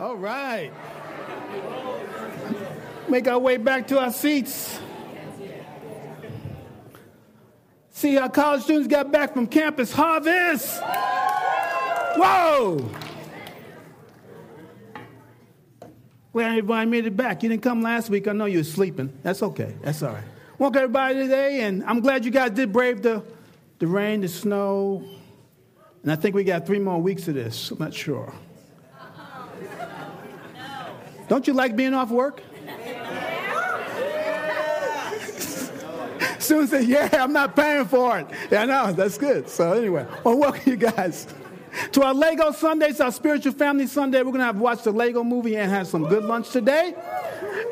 All right. Make our way back to our seats. See how college students got back from campus harvest. Whoa! Well, everybody made it back. You didn't come last week. I know you were sleeping. That's okay. That's all right. Welcome everybody today, and I'm glad you guys did brave the, the rain, the snow, and I think we got three more weeks of this. I'm not sure. Don't you like being off work? Soon say, yeah, I'm not paying for it. Yeah, I know, that's good. So anyway, well, welcome you guys to our Lego Sundays, our spiritual family Sunday. We're going to have watched the Lego movie and have some good lunch today.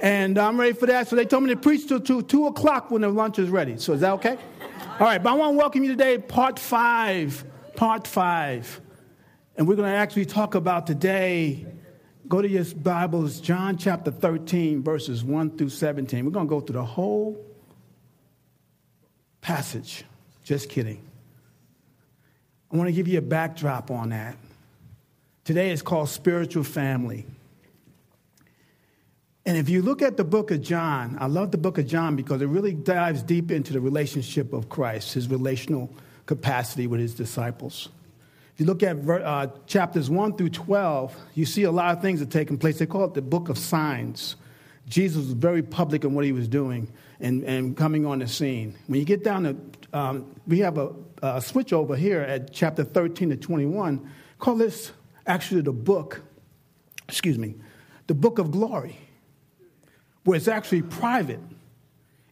And I'm ready for that. So they told me to preach till 2, 2 o'clock when the lunch is ready. So is that okay? All right, but I want to welcome you today, part five. Part five. And we're going to actually talk about today Go to your Bibles, John chapter 13, verses 1 through 17. We're going to go through the whole passage. Just kidding. I want to give you a backdrop on that. Today is called Spiritual Family. And if you look at the book of John, I love the book of John because it really dives deep into the relationship of Christ, his relational capacity with his disciples. You look at uh, chapters 1 through 12, you see a lot of things that are taking place. They call it the book of signs. Jesus was very public in what he was doing and, and coming on the scene. When you get down to, um, we have a, a switch over here at chapter 13 to 21. Call this actually the book, excuse me, the book of glory, where it's actually private.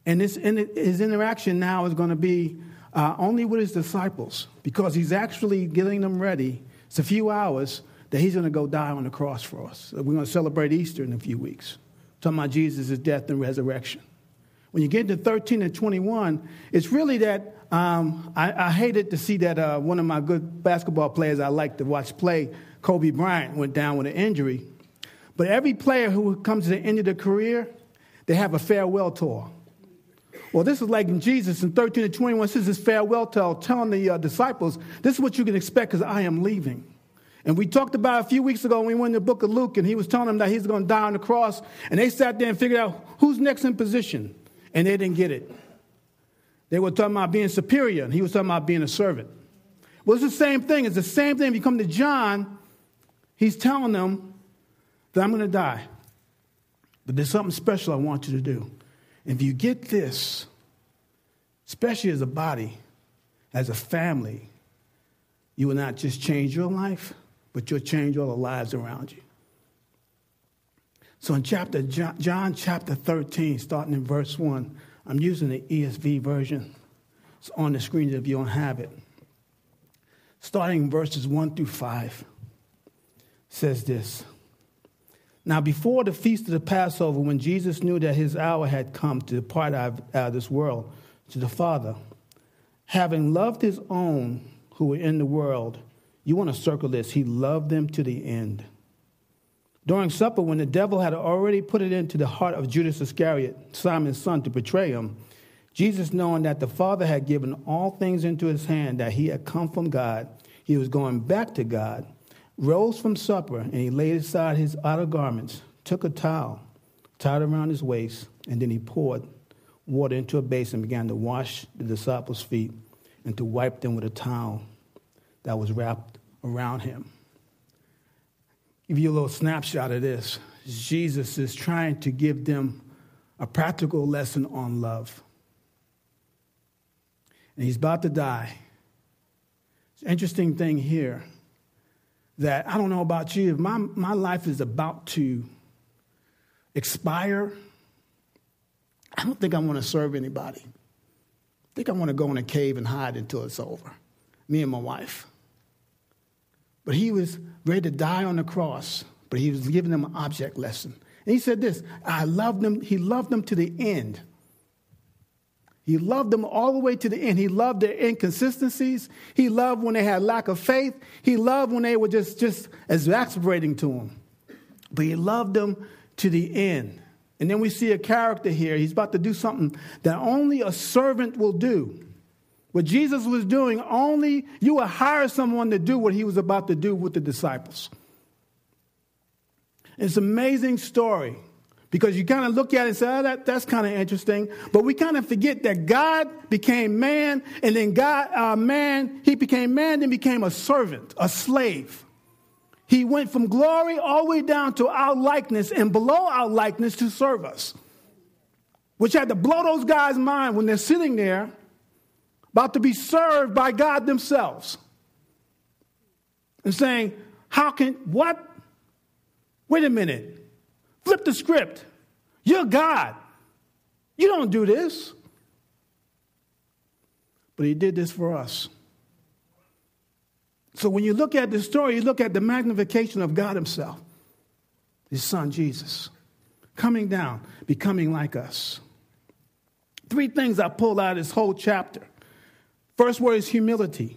And this, his interaction now is going to be uh, only with his disciples because he's actually getting them ready. It's a few hours that he's going to go die on the cross for us. We're going to celebrate Easter in a few weeks. talking about Jesus' death and resurrection. When you get to 13 and 21, it's really that um, I, I, hated to see that uh, one of my good basketball players I like to watch play, Kobe Bryant, went down with an injury. But every player who comes to the end of their career, they have a farewell tour. Well, this is like in Jesus in 13 to 21, this is his farewell tale, telling the uh, disciples, this is what you can expect because I am leaving. And we talked about a few weeks ago when we went in the book of Luke, and he was telling them that he's going to die on the cross. And they sat there and figured out who's next in position. And they didn't get it. They were talking about being superior, and he was talking about being a servant. Well, it's the same thing. It's the same thing. If you come to John, he's telling them that I'm going to die. But there's something special I want you to do. If you get this, especially as a body, as a family, you will not just change your life, but you'll change all the lives around you. So in chapter John, chapter 13, starting in verse 1, I'm using the ESV version. It's on the screen if you don't have it. Starting verses 1 through 5 says this. Now, before the feast of the Passover, when Jesus knew that his hour had come to depart out of this world to the Father, having loved his own who were in the world, you want to circle this, he loved them to the end. During supper, when the devil had already put it into the heart of Judas Iscariot, Simon's son, to betray him, Jesus, knowing that the Father had given all things into his hand, that he had come from God, he was going back to God rose from supper, and he laid aside his outer garments, took a towel, tied around his waist, and then he poured water into a basin and began to wash the disciples' feet and to wipe them with a towel that was wrapped around him. Give you a little snapshot of this. Jesus is trying to give them a practical lesson on love. And he's about to die. It's an interesting thing here that I don't know about you, if my, my life is about to expire, I don't think I want to serve anybody. I think I want to go in a cave and hide until it's over, me and my wife. But he was ready to die on the cross, but he was giving them an object lesson. And he said this I loved them, he loved them to the end. He loved them all the way to the end. He loved their inconsistencies. He loved when they had lack of faith. He loved when they were just, just exasperating to him. But he loved them to the end. And then we see a character here. He's about to do something that only a servant will do. What Jesus was doing, only you would hire someone to do what he was about to do with the disciples. It's an amazing story because you kind of look at it and say, oh, that, that's kind of interesting. But we kind of forget that God became man, and then God, uh, man, he became man, then became a servant, a slave. He went from glory all the way down to our likeness and below our likeness to serve us, which had to blow those guys' mind when they're sitting there about to be served by God themselves and saying, How can, what? Wait a minute. Flip the script. You're God. You don't do this. But He did this for us. So when you look at the story, you look at the magnification of God Himself, His Son Jesus, coming down, becoming like us. Three things I pull out of this whole chapter. First word is humility.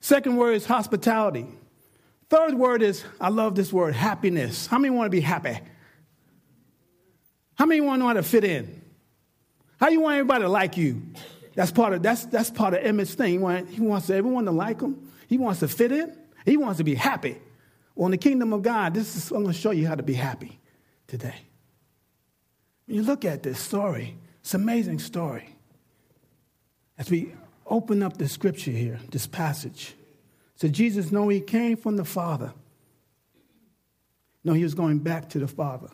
Second word is hospitality. Third word is, I love this word, happiness. How many want to be happy? How many want to know how to fit in? How you want everybody to like you? That's part of that's that's part of Emmet's thing. He, he wants everyone to like him. He wants to fit in. He wants to be happy. Well, in the kingdom of God, this is I'm going to show you how to be happy today. When you look at this story, it's an amazing story. As we open up the scripture here, this passage, so Jesus know he came from the Father. No, he was going back to the Father.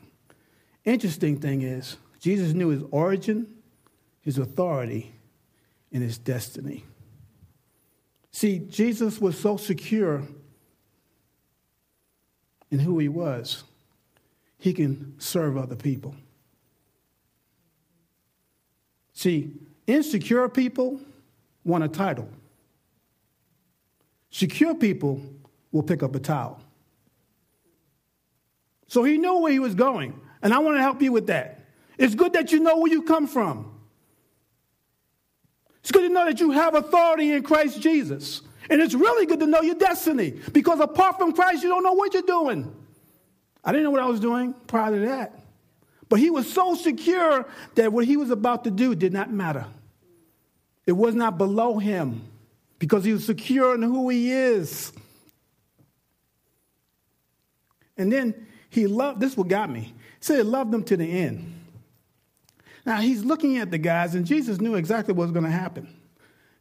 Interesting thing is, Jesus knew his origin, his authority, and his destiny. See, Jesus was so secure in who he was, he can serve other people. See, insecure people want a title. Secure people will pick up a towel. So he knew where he was going, and I want to help you with that. It's good that you know where you come from. It's good to know that you have authority in Christ Jesus. And it's really good to know your destiny because apart from Christ, you don't know what you're doing. I didn't know what I was doing prior to that. But he was so secure that what he was about to do did not matter. It was not below him because he was secure in who he is. And then he loved, this is what got me. Said he loved them to the end. Now he's looking at the guys, and Jesus knew exactly what was going to happen.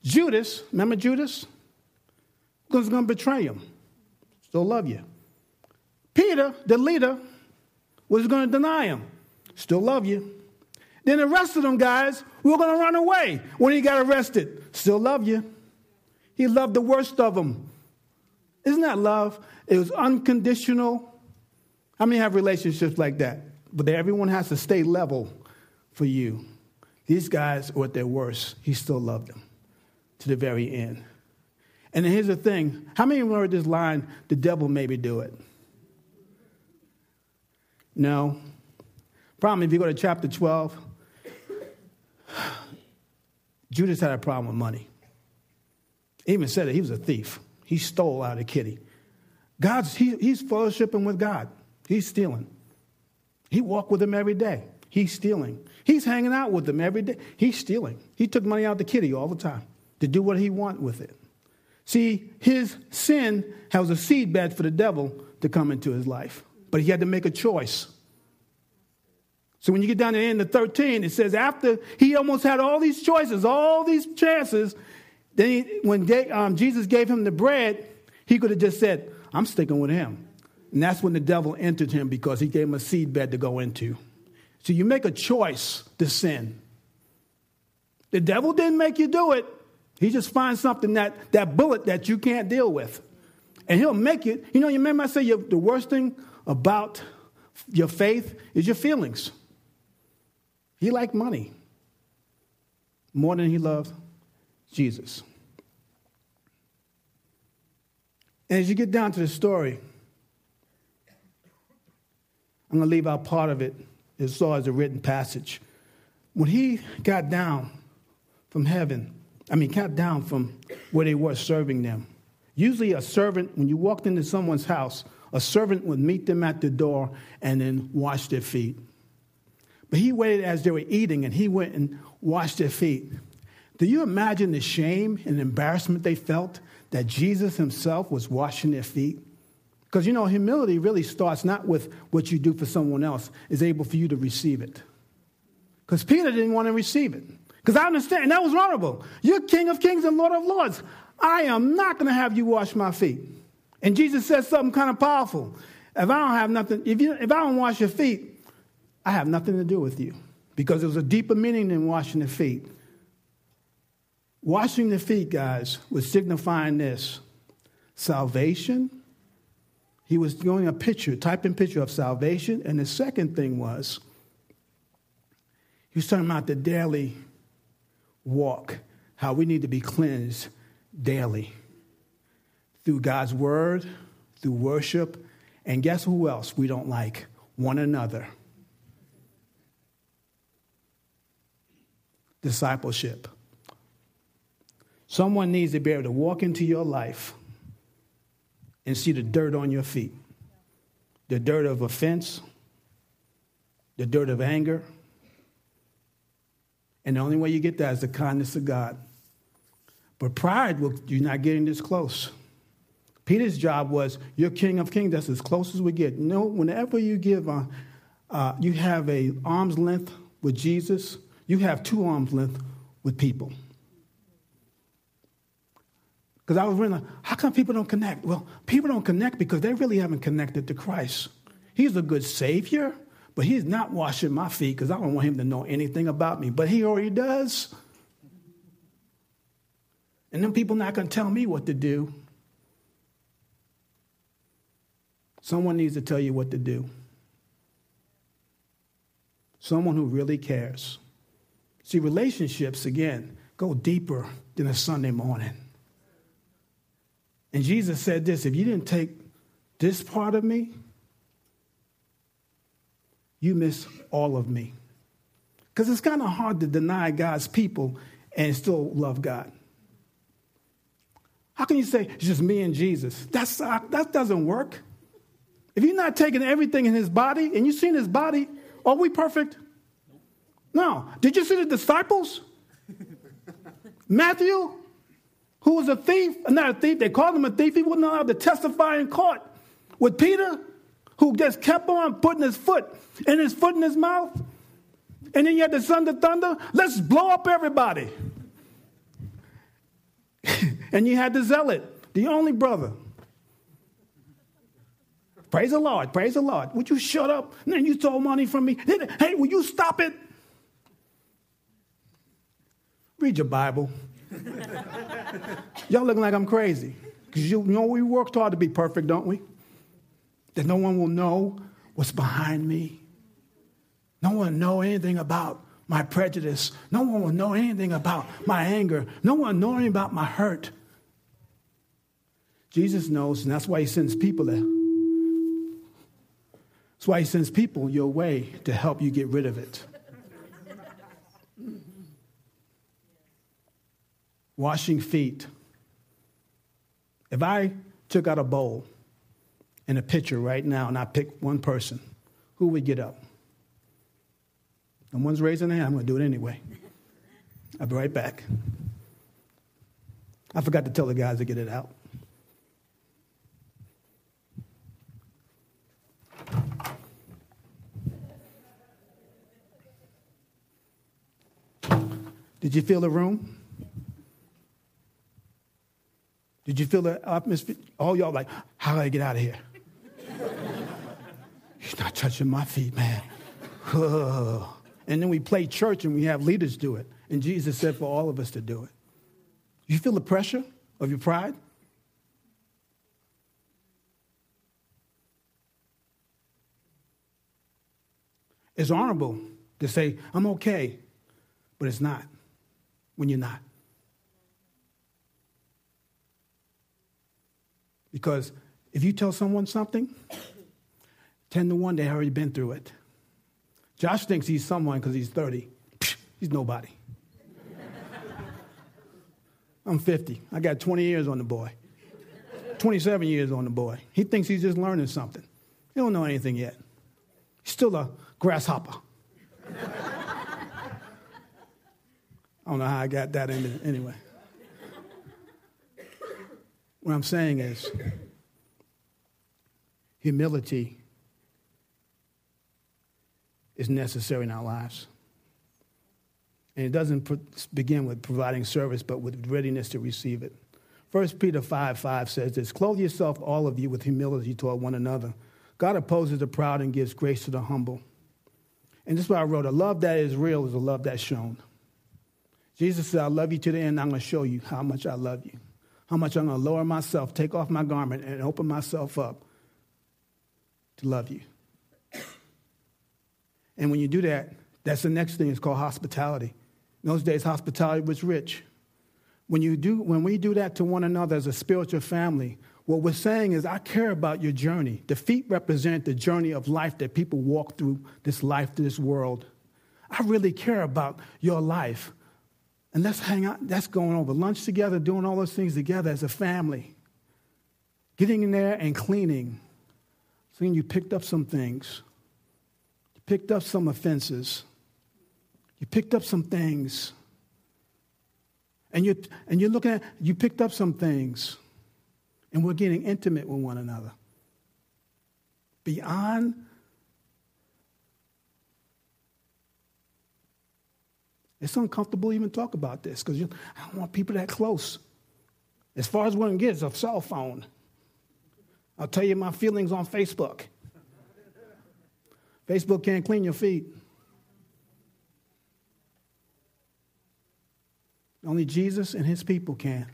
Judas, remember Judas? Was going to betray him. Still love you. Peter, the leader, was going to deny him. Still love you. Then the rest of them guys were going to run away when he got arrested. Still love you. He loved the worst of them. Isn't that love? It was unconditional. How many have relationships like that? But everyone has to stay level for you. These guys were at their worst. He still loved them to the very end. And here's the thing how many heard this line, the devil maybe do it? No. Problem if you go to chapter 12, Judas had a problem with money. He even said it, he was a thief. He stole out of kitty. God's he, he's fellowshipping with God. He's stealing. He walked with him every day. He's stealing. He's hanging out with them every day. He's stealing. He took money out the kitty all the time to do what he want with it. See, his sin was a seedbed for the devil to come into his life. But he had to make a choice. So when you get down to the end of 13, it says after he almost had all these choices, all these chances, then he, when they, um, Jesus gave him the bread, he could have just said, I'm sticking with him. And that's when the devil entered him because he gave him a seedbed to go into. So you make a choice to sin. The devil didn't make you do it. He just finds something that, that bullet that you can't deal with. And he'll make it. You know, you remember I said the worst thing about your faith is your feelings. He liked money more than he loved Jesus. And as you get down to the story, I'm going to leave out part of it as far as a written passage. When he got down from heaven, I mean, got down from where they were serving them, usually a servant, when you walked into someone's house, a servant would meet them at the door and then wash their feet. But he waited as they were eating and he went and washed their feet. Do you imagine the shame and embarrassment they felt that Jesus himself was washing their feet? Because you know, humility really starts not with what you do for someone else, is able for you to receive it. Because Peter didn't want to receive it. Because I understand, and that was honorable. You're King of Kings and Lord of Lords. I am not going to have you wash my feet. And Jesus said something kind of powerful. If I don't have nothing, if, you, if I don't wash your feet, I have nothing to do with you. Because there was a deeper meaning than washing the feet. Washing the feet, guys, was signifying this salvation. He was doing a picture, typing picture of salvation. And the second thing was, he was talking about the daily walk, how we need to be cleansed daily through God's word, through worship, and guess who else we don't like? One another. Discipleship. Someone needs to be able to walk into your life and see the dirt on your feet the dirt of offense, the dirt of anger. And the only way you get that is the kindness of God. But pride, will, you're not getting this close. Peter's job was, you're king of kings. That's as close as we get. You know, whenever you give, a, uh, you have a arm's length with Jesus, you have two arms length with people. Because I was wondering, how come people don't connect? Well, people don't connect because they really haven't connected to Christ. He's a good Savior, but He's not washing my feet because I don't want Him to know anything about me. But He already does. And then people not going to tell me what to do. Someone needs to tell you what to do. Someone who really cares. See, relationships, again, go deeper than a Sunday morning. And Jesus said this if you didn't take this part of me, you miss all of me. Because it's kind of hard to deny God's people and still love God. How can you say it's just me and Jesus? That's, uh, that doesn't work. If you're not taking everything in his body and you've seen his body, are we perfect? No. Did you see the disciples? Matthew, who was a thief, not a thief, they called him a thief. He wasn't allowed to testify in court. With Peter, who just kept on putting his foot in his foot in his mouth. And then you had the son of thunder. Let's blow up everybody. and you had the zealot, the only brother. Praise the Lord, praise the Lord. Would you shut up? And then you stole money from me. Hey, will you stop it? Read your Bible. Y'all looking like I'm crazy. Because you know we worked hard to be perfect, don't we? That no one will know what's behind me. No one will know anything about my prejudice. No one will know anything about my anger. No one will know anything about my hurt. Jesus knows, and that's why he sends people there. That's why he sends people your way to help you get rid of it. Washing feet. If I took out a bowl and a pitcher right now and I picked one person, who would get up? No one's raising their hand. I'm going to do it anyway. I'll be right back. I forgot to tell the guys to get it out. Did you feel the room? Did you feel the atmosphere? All y'all like, how do I get out of here? He's not touching my feet, man. and then we play church and we have leaders do it. And Jesus said for all of us to do it. You feel the pressure of your pride? It's honorable to say, I'm okay, but it's not when you're not. Because if you tell someone something, 10 to 1, they've already been through it. Josh thinks he's someone because he's 30. He's nobody. I'm 50. I got 20 years on the boy, 27 years on the boy. He thinks he's just learning something. He don't know anything yet. He's still a grasshopper. I don't know how I got that in there. anyway. What I'm saying is, humility is necessary in our lives. And it doesn't begin with providing service, but with readiness to receive it. 1 Peter 5 5 says this Clothe yourself, all of you, with humility toward one another. God opposes the proud and gives grace to the humble. And this is why I wrote a love that is real is a love that's shown. Jesus said, I love you to the end. I'm going to show you how much I love you, how much I'm going to lower myself, take off my garment, and open myself up to love you. And when you do that, that's the next thing. It's called hospitality. In those days, hospitality was rich. When, you do, when we do that to one another as a spiritual family, what we're saying is, I care about your journey. The feet represent the journey of life that people walk through this life, to this world. I really care about your life. And let's hang out, that's going over lunch together, doing all those things together as a family. Getting in there and cleaning. Seeing you picked up some things. You picked up some offenses. You picked up some things. And you're, and you're looking at, you picked up some things. And we're getting intimate with one another. Beyond It's uncomfortable to even talk about this because I don't want people that close. As far as one gets, a cell phone. I'll tell you my feelings on Facebook. Facebook can't clean your feet. Only Jesus and his people can.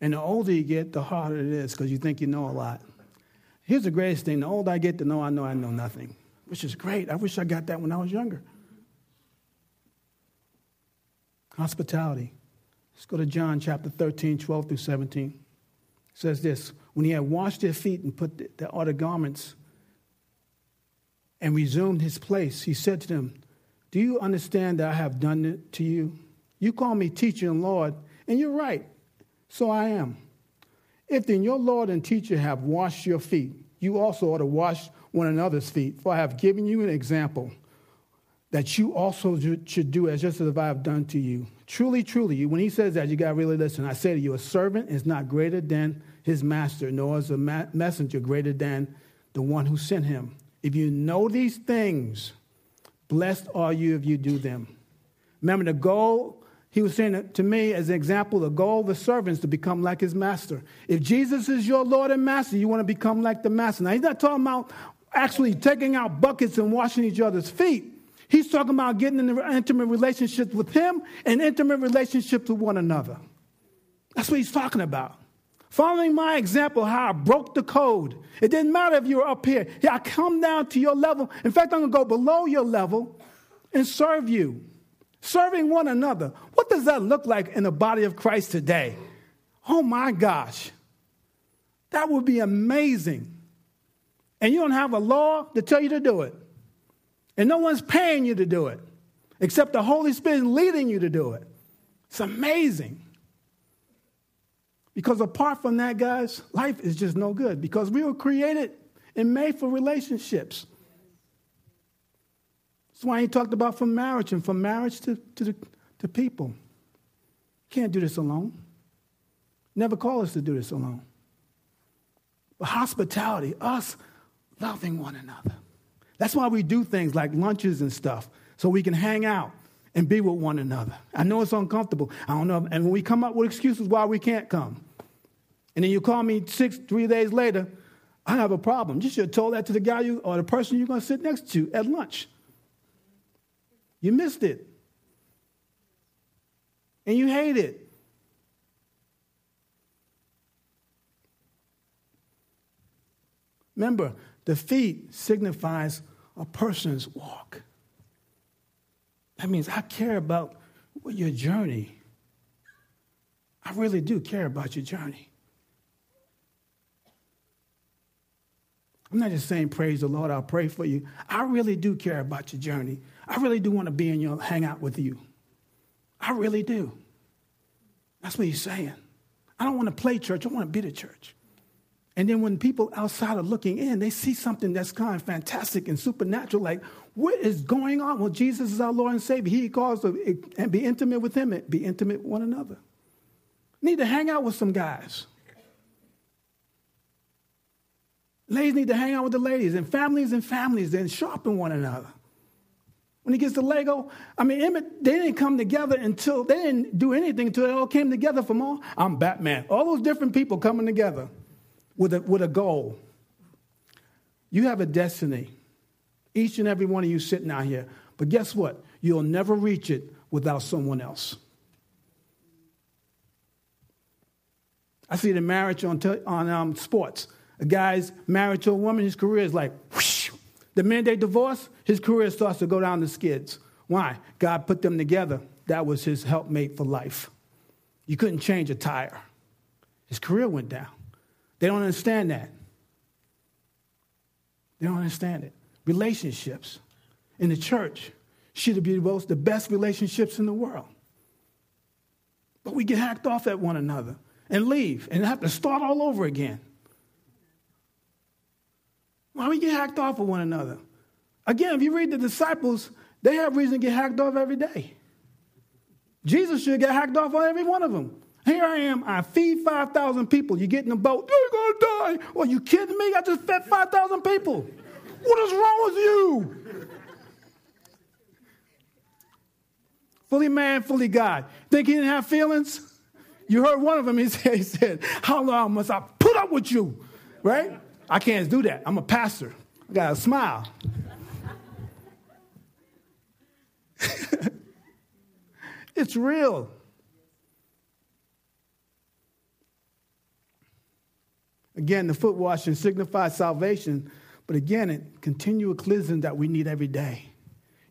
And the older you get, the harder it is because you think you know a lot. Here's the greatest thing the older I get, the know I know I know nothing, which is great. I wish I got that when I was younger. Hospitality. Let's go to John chapter 13, 12 through 17. It says this When he had washed their feet and put the, the outer garments and resumed his place, he said to them, Do you understand that I have done it to you? You call me teacher and Lord, and you're right, so I am. If then your Lord and teacher have washed your feet, you also ought to wash one another's feet, for I have given you an example that you also should do as just as I have done to you. Truly, truly, when he says that, you got to really listen. I say to you, a servant is not greater than his master, nor is a messenger greater than the one who sent him. If you know these things, blessed are you if you do them. Remember, the goal, he was saying to me as an example, the goal of the servant is to become like his master. If Jesus is your Lord and master, you want to become like the master. Now, he's not talking about actually taking out buckets and washing each other's feet. He's talking about getting in an intimate relationships with him and intimate relationships with one another. That's what he's talking about. Following my example, how I broke the code. It didn't matter if you were up here. Yeah, I come down to your level. In fact, I'm going to go below your level and serve you. Serving one another. What does that look like in the body of Christ today? Oh my gosh. That would be amazing. And you don't have a law to tell you to do it. And no one's paying you to do it, except the Holy Spirit leading you to do it. It's amazing. Because apart from that, guys, life is just no good because we were created and made for relationships. That's why he talked about from marriage and from marriage to, to, the, to people. Can't do this alone. Never call us to do this alone. But hospitality, us loving one another. That's why we do things like lunches and stuff, so we can hang out and be with one another. I know it's uncomfortable. I don't know. And when we come up with excuses why we can't come, and then you call me six, three days later, I have a problem. You should have told that to the guy you, or the person you're going to sit next to at lunch. You missed it. And you hate it. Remember, the feet signifies a person's walk. That means I care about your journey. I really do care about your journey. I'm not just saying praise the Lord, I'll pray for you. I really do care about your journey. I really do want to be in your hang out with you. I really do. That's what he's saying. I don't want to play church, I want to be the church. And then when people outside are looking in, they see something that's kind of fantastic and supernatural, like, what is going on? Well, Jesus is our Lord and Savior. He calls to and be intimate with him and be intimate with one another. Need to hang out with some guys. Ladies need to hang out with the ladies, and families and families, and sharpen one another. When he gets to Lego, I mean, they didn't come together until, they didn't do anything until they all came together from all, I'm Batman. All those different people coming together with a, with a goal. You have a destiny. Each and every one of you sitting out here. But guess what? You'll never reach it without someone else. I see the marriage on, te- on um, sports. A guy's married to a woman, his career is like, whoosh. The minute they divorce, his career starts to go down the skids. Why? God put them together. That was his helpmate for life. You couldn't change a tire. His career went down. They don't understand that. They don't understand it. Relationships in the church should be both the best relationships in the world. But we get hacked off at one another and leave and have to start all over again. Why we get hacked off of one another? Again, if you read the disciples, they have reason to get hacked off every day. Jesus should get hacked off on every one of them. Here I am, I feed 5,000 people. You get in the boat, you're going to die. Well, you kidding me? I just fed 5,000 people. What is wrong with you? fully man, fully God. Think he didn't have feelings? You heard one of them, he said, he said, How long must I put up with you? Right? I can't do that. I'm a pastor. I got to smile. it's real. Again, the foot washing signifies salvation, but again, it continual cleansing that we need every day.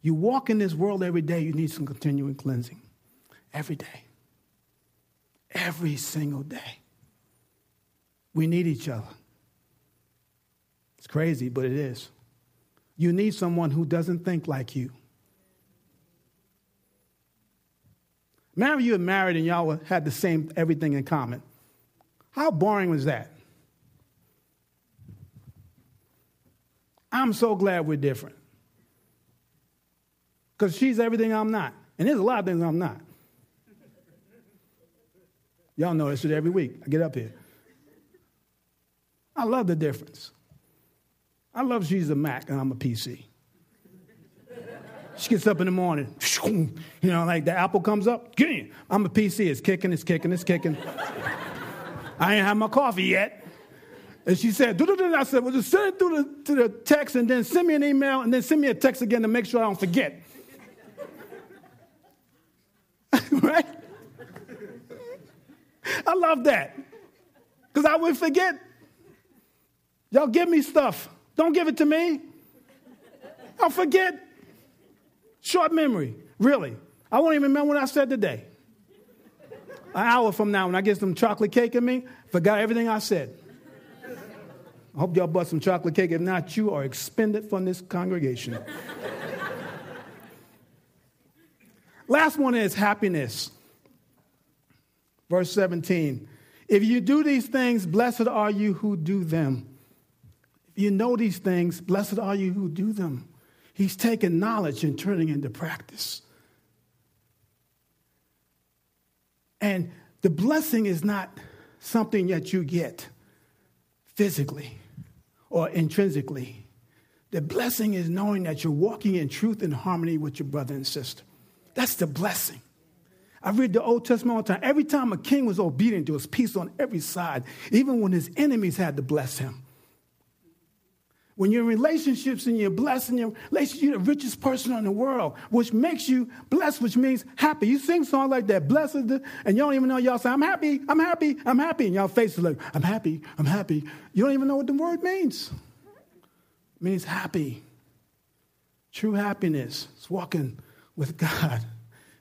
You walk in this world every day, you need some continuing cleansing. Every day. Every single day. We need each other. It's crazy, but it is. You need someone who doesn't think like you. Imagine you were married and y'all had the same everything in common. How boring was that? I'm so glad we're different. Because she's everything I'm not. And there's a lot of things I'm not. Y'all notice it every week. I get up here. I love the difference. I love she's a Mac and I'm a PC. She gets up in the morning, you know, like the apple comes up, I'm a PC, it's kicking, it's kicking, it's kicking. I ain't had my coffee yet. And she said, I said, well, just send it through the, to the text and then send me an email and then send me a text again to make sure I don't forget. right? I love that. Because I would forget. Y'all give me stuff. Don't give it to me. I'll forget. Short memory, really. I won't even remember what I said today. An hour from now, when I get some chocolate cake in me, forgot everything I said. I hope y'all bought some chocolate cake. If not, you are expended from this congregation. Last one is happiness. Verse 17. If you do these things, blessed are you who do them. If you know these things, blessed are you who do them. He's taking knowledge and turning into practice. And the blessing is not something that you get physically or intrinsically. The blessing is knowing that you're walking in truth and harmony with your brother and sister. That's the blessing. I read the Old Testament all the time. Every time a king was obedient, there was peace on every side, even when his enemies had to bless him. When you're in relationships and you're blessed in your relationship, you're the richest person in the world, which makes you blessed, which means happy. You sing songs like that, blessed, and you don't even know y'all say, I'm happy, I'm happy, I'm happy. And y'all faces like, I'm happy, I'm happy. You don't even know what the word means. It means happy. True happiness is walking with God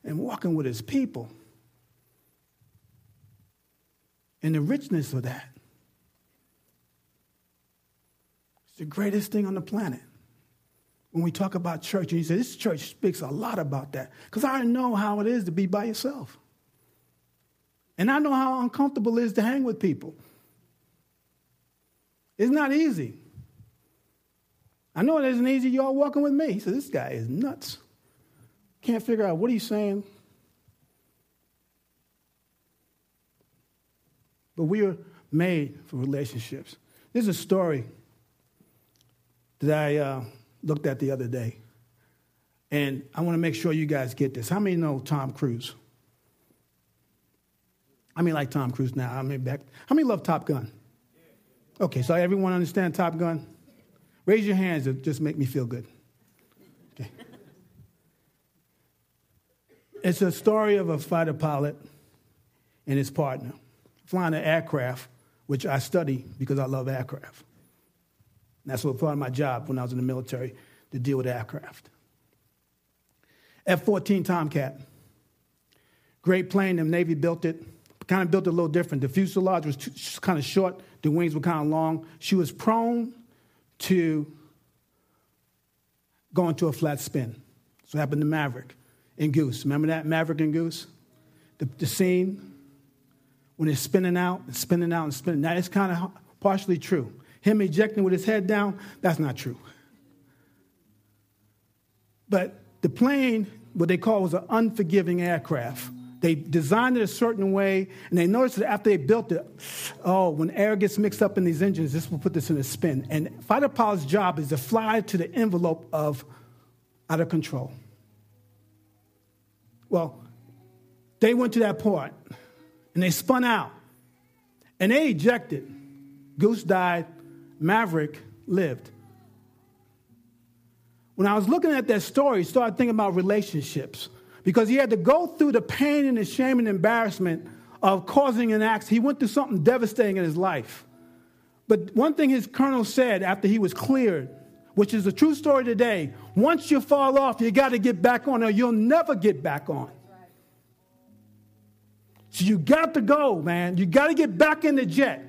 and walking with his people. And the richness of that It's the greatest thing on the planet. When we talk about church, and you say, this church speaks a lot about that. Because I know how it is to be by yourself. And I know how uncomfortable it is to hang with people. It's not easy. I know it isn't easy. Y'all walking with me. He said, This guy is nuts. Can't figure out what he's saying. But we are made for relationships. There's a story that I uh, looked at the other day. And I want to make sure you guys get this. How many know Tom Cruise? I mean, like Tom Cruise now. I mean, back. How many love Top Gun? Okay, so everyone understand Top Gun? Raise your hands. It just make me feel good. Okay. It's a story of a fighter pilot and his partner flying an aircraft, which I study because I love aircraft. And that's what part of my job when I was in the military to deal with aircraft. F 14 Tomcat. Great plane, the Navy built it. Kind of built it a little different. The fuselage was too, kind of short, the wings were kind of long. She was prone to going to a flat spin. So happened to Maverick and Goose. Remember that? Maverick and Goose? The, the scene when it's spinning out and spinning out and spinning. That is kind of partially true. Him ejecting with his head down, that's not true. But the plane, what they call was an unforgiving aircraft. They designed it a certain way, and they noticed that after they built it, oh, when air gets mixed up in these engines, this will put this in a spin. And fighter pilot's job is to fly to the envelope of out of control. Well, they went to that and they spun out, and they ejected. Goose died, Maverick lived. When I was looking at that story, started thinking about relationships because he had to go through the pain and the shame and embarrassment of causing an accident. He went through something devastating in his life. But one thing his colonel said after he was cleared, which is a true story today once you fall off, you got to get back on, or you'll never get back on. So you got to go, man. You got to get back in the jet.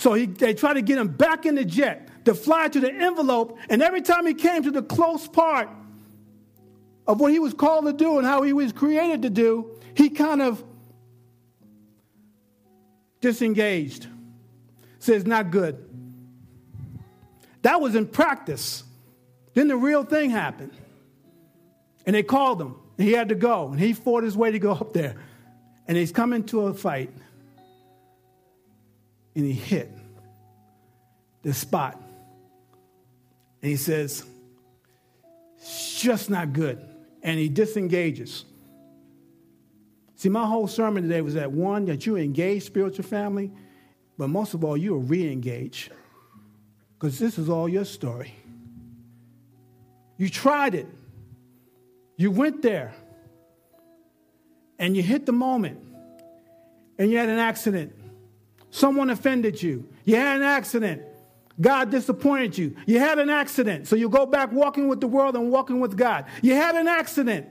So he, they tried to get him back in the jet to fly to the envelope. And every time he came to the close part of what he was called to do and how he was created to do, he kind of disengaged. Says, not good. That was in practice. Then the real thing happened. And they called him. And he had to go. And he fought his way to go up there. And he's coming to a fight. And he hit the spot. And he says, it's just not good. And he disengages. See, my whole sermon today was that one, that you engage spiritual family, but most of all, you re engage. Because this is all your story. You tried it, you went there, and you hit the moment, and you had an accident. Someone offended you, you had an accident. God disappointed you. You had an accident. So you go back walking with the world and walking with God. You had an accident.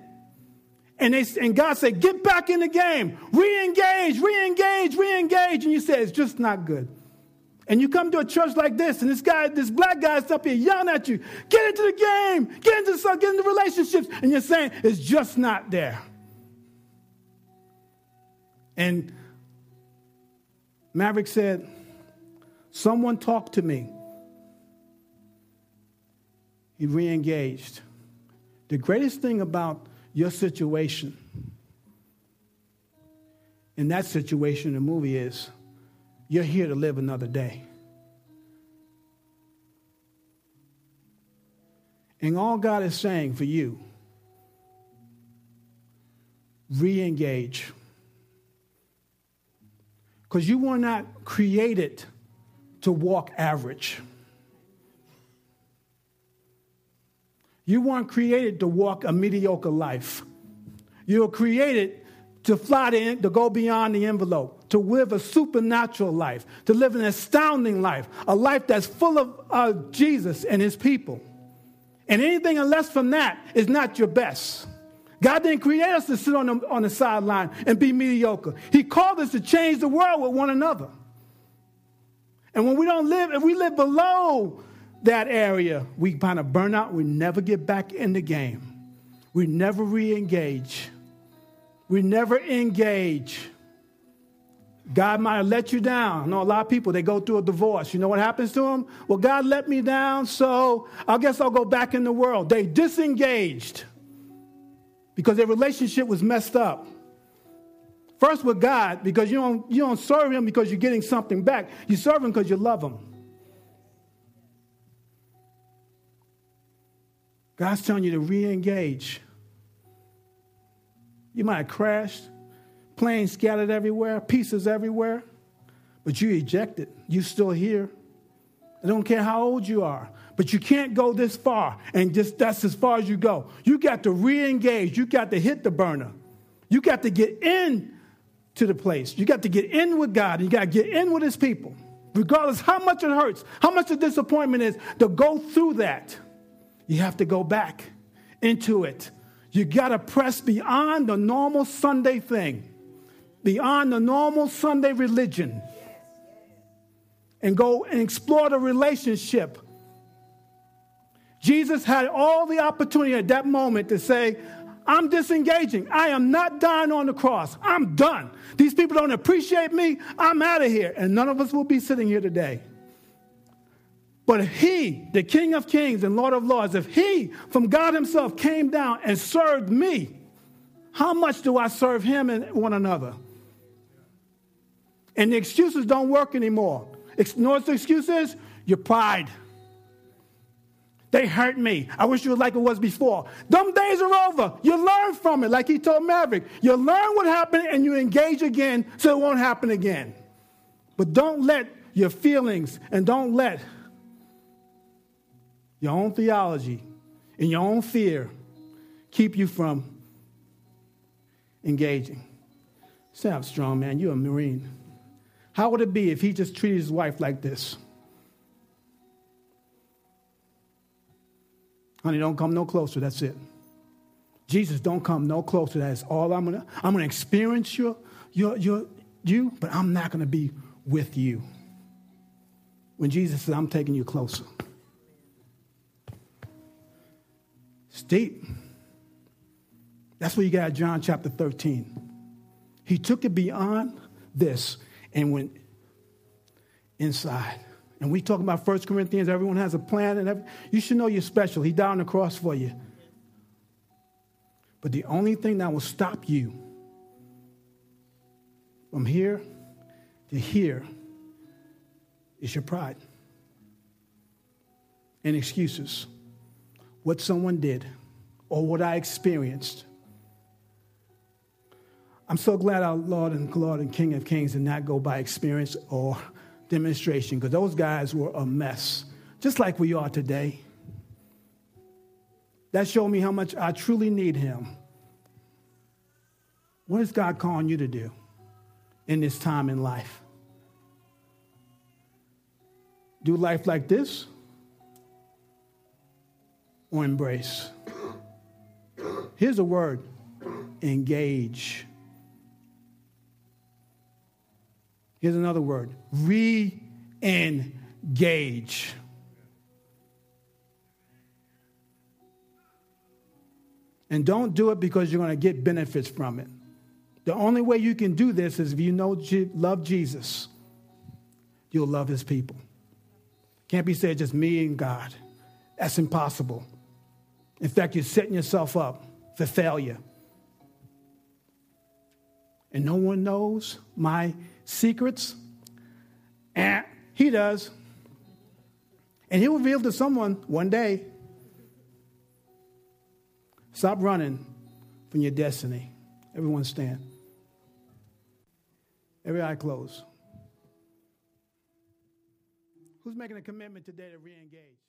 And, they, and God said, Get back in the game. Re engage, re engage, re engage. And you say, It's just not good. And you come to a church like this, and this guy, this black guy is up here yelling at you, Get into the game, get into, the, get into relationships. And you're saying, It's just not there. And Maverick said, Someone talk to me. He re engaged. The greatest thing about your situation in that situation in the movie is you're here to live another day. And all God is saying for you, re engage. Because you were not created to walk average. You weren't created to walk a mediocre life. You were created to fly the, to go beyond the envelope, to live a supernatural life, to live an astounding life, a life that's full of uh, Jesus and his people. And anything less from that is not your best. God didn't create us to sit on the, on the sideline and be mediocre. He called us to change the world with one another. And when we don't live, if we live below that area, we kind of burn out. We never get back in the game. We never re engage. We never engage. God might have let you down. I know a lot of people, they go through a divorce. You know what happens to them? Well, God let me down, so I guess I'll go back in the world. They disengaged because their relationship was messed up. First with God, because you don't, you don't serve Him because you're getting something back. You serve Him because you love Him. God's telling you to re engage. You might have crashed, planes scattered everywhere, pieces everywhere, but you ejected. You're still here. I don't care how old you are, but you can't go this far and just that's as far as you go. You got to re engage. You got to hit the burner. You got to get in to the place. You got to get in with God. You got to get in with His people. Regardless how much it hurts, how much the disappointment is, to go through that, you have to go back into it. You got to press beyond the normal Sunday thing, beyond the normal Sunday religion, and go and explore the relationship. Jesus had all the opportunity at that moment to say, I'm disengaging. I am not dying on the cross. I'm done. These people don't appreciate me. I'm out of here. And none of us will be sitting here today. But he, the King of Kings and Lord of Lords, if he from God himself came down and served me, how much do I serve him and one another? And the excuses don't work anymore. You know what the excuse is? Your pride. They hurt me. I wish it was like it was before. Them days are over. You learn from it, like he told Maverick. You learn what happened and you engage again so it won't happen again. But don't let your feelings and don't let your own theology and your own fear keep you from engaging. Sound strong, man. You're a Marine. How would it be if he just treated his wife like this? Honey, don't come no closer. That's it. Jesus, don't come no closer. That's all I'm gonna. I'm gonna experience your, your, your, you, but I'm not gonna be with you. When Jesus said, "I'm taking you closer," it's deep. That's what you got John chapter 13. He took it beyond this and went inside. And we talk about 1 Corinthians, everyone has a plan, and every, you should know you're special. He died on the cross for you. But the only thing that will stop you from here to here is your pride and excuses. What someone did or what I experienced. I'm so glad our Lord and Lord and King of Kings did not go by experience or demonstration because those guys were a mess, just like we are today. That showed me how much I truly need Him. What is God calling you to do in this time in life? Do life like this or embrace? Here's a word engage. Here's another word re engage. And don't do it because you're going to get benefits from it. The only way you can do this is if you know love Jesus, you'll love his people. Can't be said just me and God. That's impossible. In fact, you're setting yourself up for failure. And no one knows my secrets? And he does. And he'll reveal to someone one day. Stop running from your destiny. Everyone stand. Every eye closed. Who's making a commitment today to re engage?